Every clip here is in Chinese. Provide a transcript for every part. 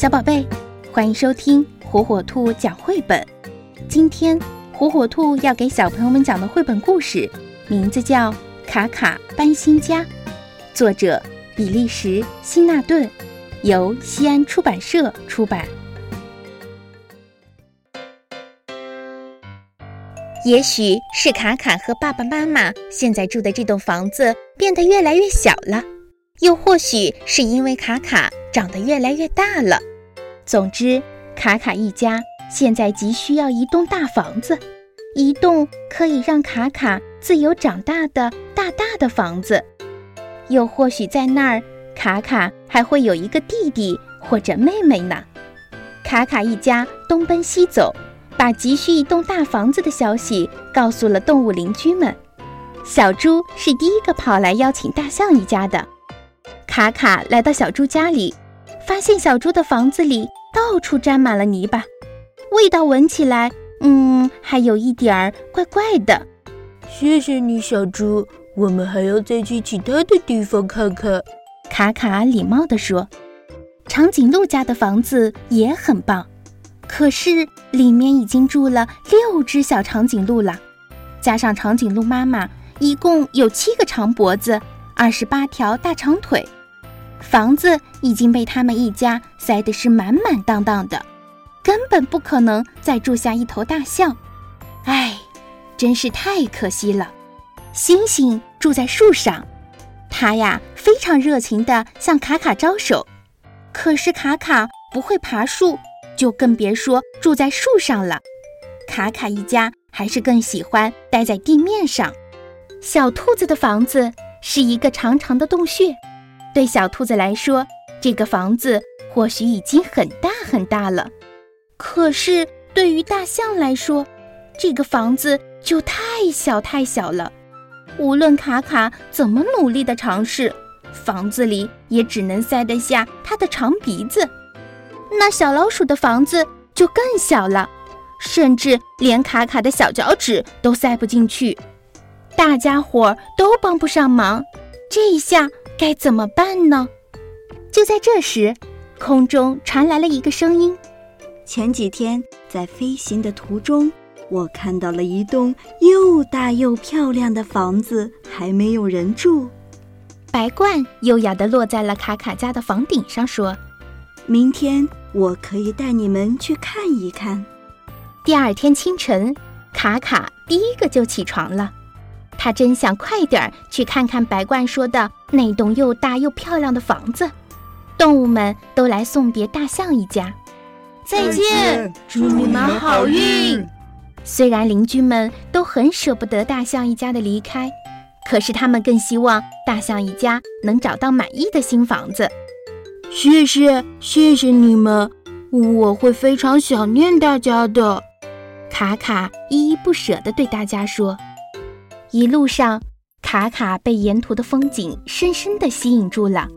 小宝贝，欢迎收听火火兔讲绘本。今天火火兔要给小朋友们讲的绘本故事，名字叫《卡卡搬新家》，作者比利时辛纳顿，由西安出版社出版。也许是卡卡和爸爸妈妈现在住的这栋房子变得越来越小了，又或许是因为卡卡长得越来越大了。总之，卡卡一家现在急需要一栋大房子，一栋可以让卡卡自由长大的大大的房子。又或许在那儿，卡卡还会有一个弟弟或者妹妹呢。卡卡一家东奔西走。把急需一栋大房子的消息告诉了动物邻居们。小猪是第一个跑来邀请大象一家的。卡卡来到小猪家里，发现小猪的房子里到处沾满了泥巴，味道闻起来，嗯，还有一点儿怪怪的。谢谢你，小猪。我们还要再去其他的地方看看。卡卡礼貌地说。长颈鹿家的房子也很棒。可是里面已经住了六只小长颈鹿了，加上长颈鹿妈妈，一共有七个长脖子，二十八条大长腿。房子已经被他们一家塞得是满满当当的，根本不可能再住下一头大象。唉，真是太可惜了。星星住在树上，他呀非常热情地向卡卡招手，可是卡卡不会爬树。就更别说住在树上了。卡卡一家还是更喜欢待在地面上。小兔子的房子是一个长长的洞穴，对小兔子来说，这个房子或许已经很大很大了。可是对于大象来说，这个房子就太小太小了。无论卡卡怎么努力的尝试，房子里也只能塞得下它的长鼻子。那小老鼠的房子就更小了，甚至连卡卡的小脚趾都塞不进去，大家伙都帮不上忙，这一下该怎么办呢？就在这时，空中传来了一个声音：“前几天在飞行的途中，我看到了一栋又大又漂亮的房子，还没有人住。”白鹳优雅地落在了卡卡家的房顶上，说。明天我可以带你们去看一看。第二天清晨，卡卡第一个就起床了。他真想快点儿去看看白鹳说的那栋又大又漂亮的房子。动物们都来送别大象一家，再见，祝你们好运。虽然邻居们都很舍不得大象一家的离开，可是他们更希望大象一家能找到满意的新房子。谢谢，谢谢你们，我会非常想念大家的。卡卡依依不舍地对大家说。一路上，卡卡被沿途的风景深深地吸引住了。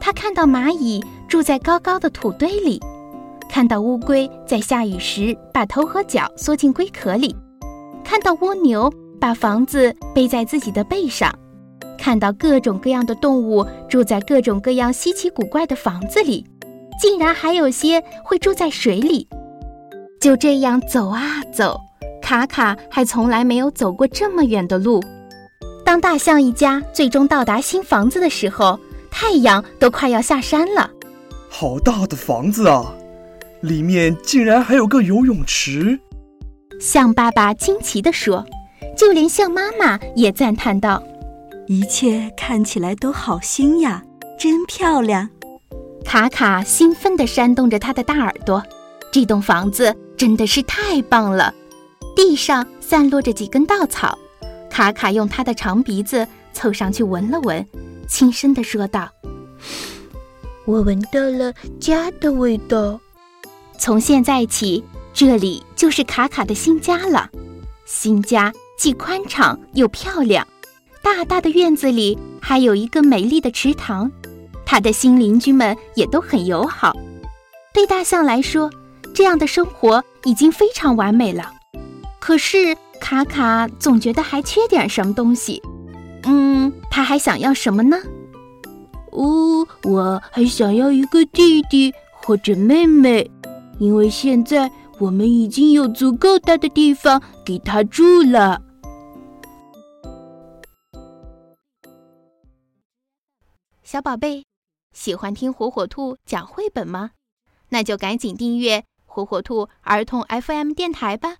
他看到蚂蚁住在高高的土堆里，看到乌龟在下雨时把头和脚缩进龟壳里，看到蜗牛把房子背在自己的背上。看到各种各样的动物住在各种各样稀奇古怪的房子里，竟然还有些会住在水里。就这样走啊走，卡卡还从来没有走过这么远的路。当大象一家最终到达新房子的时候，太阳都快要下山了。好大的房子啊！里面竟然还有个游泳池。象爸爸惊奇地说，就连象妈妈也赞叹道。一切看起来都好新呀，真漂亮！卡卡兴奋地扇动着他的大耳朵。这栋房子真的是太棒了。地上散落着几根稻草，卡卡用他的长鼻子凑上去闻了闻，轻声地说道：“我闻到了家的味道。从现在起，这里就是卡卡的新家了。新家既宽敞又漂亮。”大大的院子里还有一个美丽的池塘，他的新邻居们也都很友好。对大象来说，这样的生活已经非常完美了。可是卡卡总觉得还缺点什么东西。嗯，他还想要什么呢？哦，我还想要一个弟弟或者妹妹，因为现在我们已经有足够大的地方给他住了。小宝贝，喜欢听火火兔讲绘本吗？那就赶紧订阅火火兔儿童 FM 电台吧。